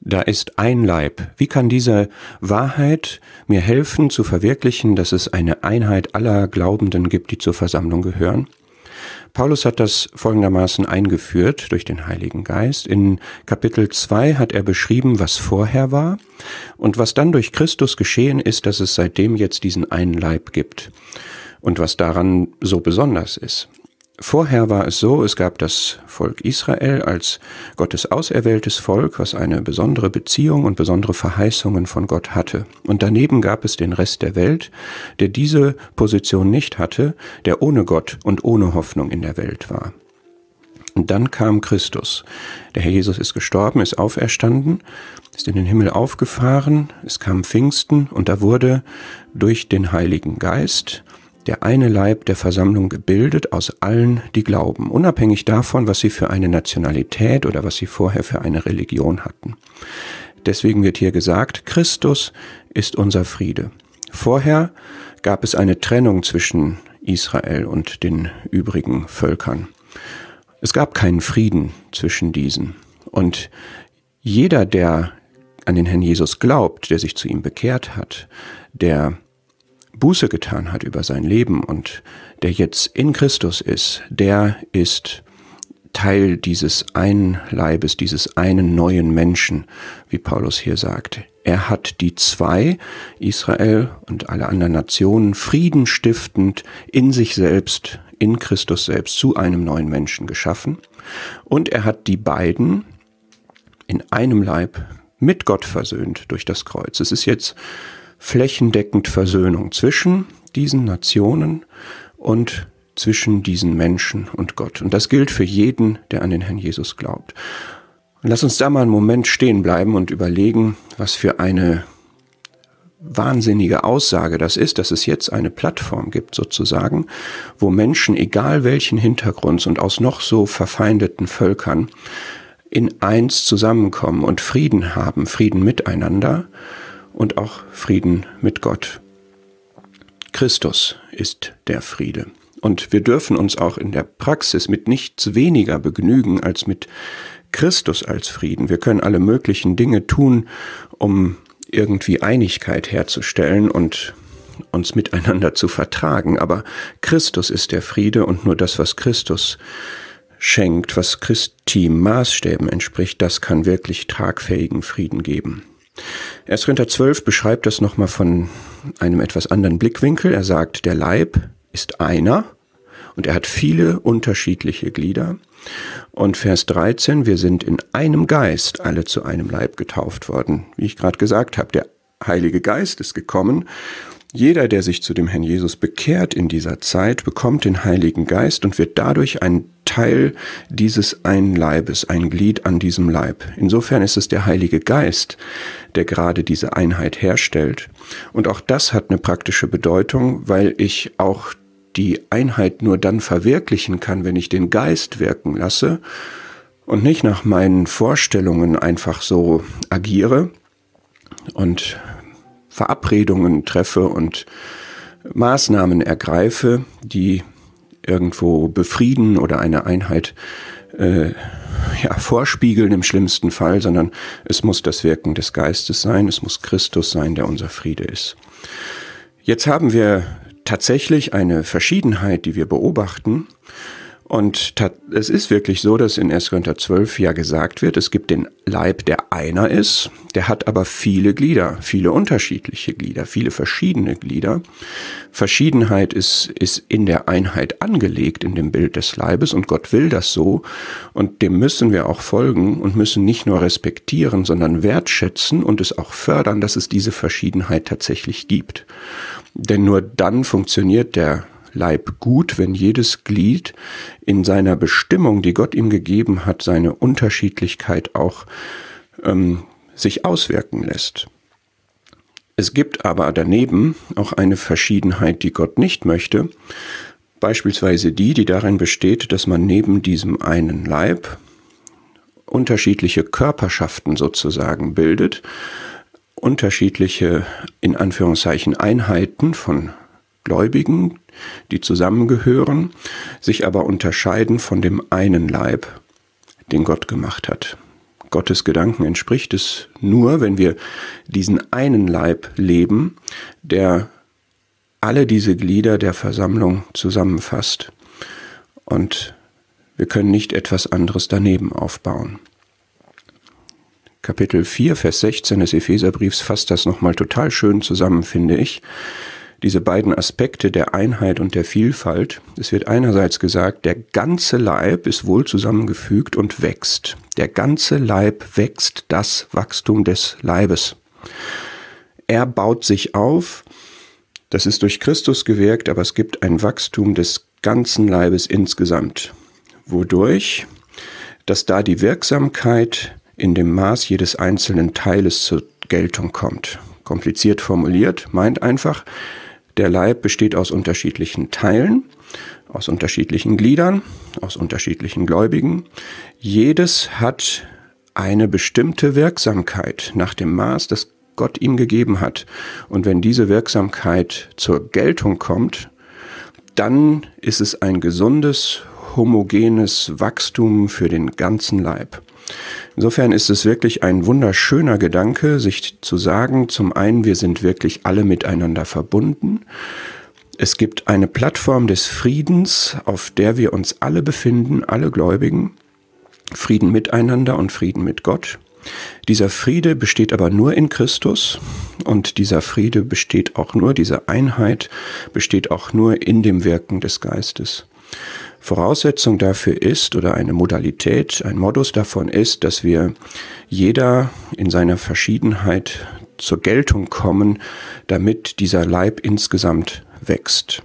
Da ist ein Leib. Wie kann diese Wahrheit mir helfen zu verwirklichen, dass es eine Einheit aller Glaubenden gibt, die zur Versammlung gehören? Paulus hat das folgendermaßen eingeführt durch den Heiligen Geist. In Kapitel 2 hat er beschrieben, was vorher war und was dann durch Christus geschehen ist, dass es seitdem jetzt diesen einen Leib gibt und was daran so besonders ist. Vorher war es so, es gab das Volk Israel als Gottes auserwähltes Volk, was eine besondere Beziehung und besondere Verheißungen von Gott hatte. Und daneben gab es den Rest der Welt, der diese Position nicht hatte, der ohne Gott und ohne Hoffnung in der Welt war. Und dann kam Christus. Der Herr Jesus ist gestorben, ist auferstanden, ist in den Himmel aufgefahren, es kam Pfingsten und da wurde durch den Heiligen Geist der eine Leib der Versammlung gebildet aus allen, die glauben, unabhängig davon, was sie für eine Nationalität oder was sie vorher für eine Religion hatten. Deswegen wird hier gesagt, Christus ist unser Friede. Vorher gab es eine Trennung zwischen Israel und den übrigen Völkern. Es gab keinen Frieden zwischen diesen. Und jeder, der an den Herrn Jesus glaubt, der sich zu ihm bekehrt hat, der Buße getan hat über sein Leben und der jetzt in Christus ist, der ist Teil dieses einen Leibes, dieses einen neuen Menschen, wie Paulus hier sagt. Er hat die zwei, Israel und alle anderen Nationen, friedenstiftend in sich selbst, in Christus selbst, zu einem neuen Menschen geschaffen. Und er hat die beiden in einem Leib mit Gott versöhnt durch das Kreuz. Es ist jetzt flächendeckend Versöhnung zwischen diesen Nationen und zwischen diesen Menschen und Gott. Und das gilt für jeden, der an den Herrn Jesus glaubt. Und lass uns da mal einen Moment stehen bleiben und überlegen, was für eine wahnsinnige Aussage das ist, dass es jetzt eine Plattform gibt sozusagen, wo Menschen, egal welchen Hintergrunds und aus noch so verfeindeten Völkern, in eins zusammenkommen und Frieden haben, Frieden miteinander und auch Frieden mit Gott. Christus ist der Friede. Und wir dürfen uns auch in der Praxis mit nichts weniger begnügen als mit Christus als Frieden. Wir können alle möglichen Dinge tun, um irgendwie Einigkeit herzustellen und uns miteinander zu vertragen. Aber Christus ist der Friede und nur das, was Christus schenkt, was Christi Maßstäben entspricht, das kann wirklich tragfähigen Frieden geben. 1. Korinther 12 beschreibt das nochmal von einem etwas anderen Blickwinkel. Er sagt, der Leib ist einer und er hat viele unterschiedliche Glieder. Und Vers 13, wir sind in einem Geist alle zu einem Leib getauft worden. Wie ich gerade gesagt habe, der Heilige Geist ist gekommen jeder, der sich zu dem Herrn Jesus bekehrt in dieser Zeit, bekommt den Heiligen Geist und wird dadurch ein Teil dieses einen Leibes, ein Glied an diesem Leib. Insofern ist es der Heilige Geist, der gerade diese Einheit herstellt. Und auch das hat eine praktische Bedeutung, weil ich auch die Einheit nur dann verwirklichen kann, wenn ich den Geist wirken lasse und nicht nach meinen Vorstellungen einfach so agiere und Verabredungen treffe und Maßnahmen ergreife, die irgendwo befrieden oder eine Einheit äh, ja, vorspiegeln im schlimmsten Fall, sondern es muss das Wirken des Geistes sein, es muss Christus sein, der unser Friede ist. Jetzt haben wir tatsächlich eine Verschiedenheit, die wir beobachten, und es ist wirklich so, dass in 1. Korinther 12 ja gesagt wird, es gibt den Leib, der einer ist, der hat aber viele Glieder, viele unterschiedliche Glieder, viele verschiedene Glieder. Verschiedenheit ist, ist in der Einheit angelegt, in dem Bild des Leibes und Gott will das so und dem müssen wir auch folgen und müssen nicht nur respektieren, sondern wertschätzen und es auch fördern, dass es diese Verschiedenheit tatsächlich gibt. Denn nur dann funktioniert der Leib gut, wenn jedes Glied in seiner Bestimmung, die Gott ihm gegeben hat, seine Unterschiedlichkeit auch ähm, sich auswirken lässt. Es gibt aber daneben auch eine Verschiedenheit, die Gott nicht möchte, beispielsweise die, die darin besteht, dass man neben diesem einen Leib unterschiedliche Körperschaften sozusagen bildet, unterschiedliche in Anführungszeichen Einheiten von Gläubigen, die zusammengehören, sich aber unterscheiden von dem einen Leib, den Gott gemacht hat. Gottes Gedanken entspricht es nur, wenn wir diesen einen Leib leben, der alle diese Glieder der Versammlung zusammenfasst. Und wir können nicht etwas anderes daneben aufbauen. Kapitel 4, Vers 16 des Epheserbriefs fasst das nochmal total schön zusammen, finde ich. Diese beiden Aspekte der Einheit und der Vielfalt. Es wird einerseits gesagt, der ganze Leib ist wohl zusammengefügt und wächst. Der ganze Leib wächst das Wachstum des Leibes. Er baut sich auf. Das ist durch Christus gewirkt, aber es gibt ein Wachstum des ganzen Leibes insgesamt. Wodurch? Dass da die Wirksamkeit in dem Maß jedes einzelnen Teiles zur Geltung kommt. Kompliziert formuliert, meint einfach, der Leib besteht aus unterschiedlichen Teilen, aus unterschiedlichen Gliedern, aus unterschiedlichen Gläubigen. Jedes hat eine bestimmte Wirksamkeit nach dem Maß, das Gott ihm gegeben hat. Und wenn diese Wirksamkeit zur Geltung kommt, dann ist es ein gesundes, homogenes Wachstum für den ganzen Leib. Insofern ist es wirklich ein wunderschöner Gedanke, sich zu sagen, zum einen, wir sind wirklich alle miteinander verbunden. Es gibt eine Plattform des Friedens, auf der wir uns alle befinden, alle Gläubigen. Frieden miteinander und Frieden mit Gott. Dieser Friede besteht aber nur in Christus und dieser Friede besteht auch nur, diese Einheit besteht auch nur in dem Wirken des Geistes. Voraussetzung dafür ist oder eine Modalität, ein Modus davon ist, dass wir jeder in seiner Verschiedenheit zur Geltung kommen, damit dieser Leib insgesamt wächst.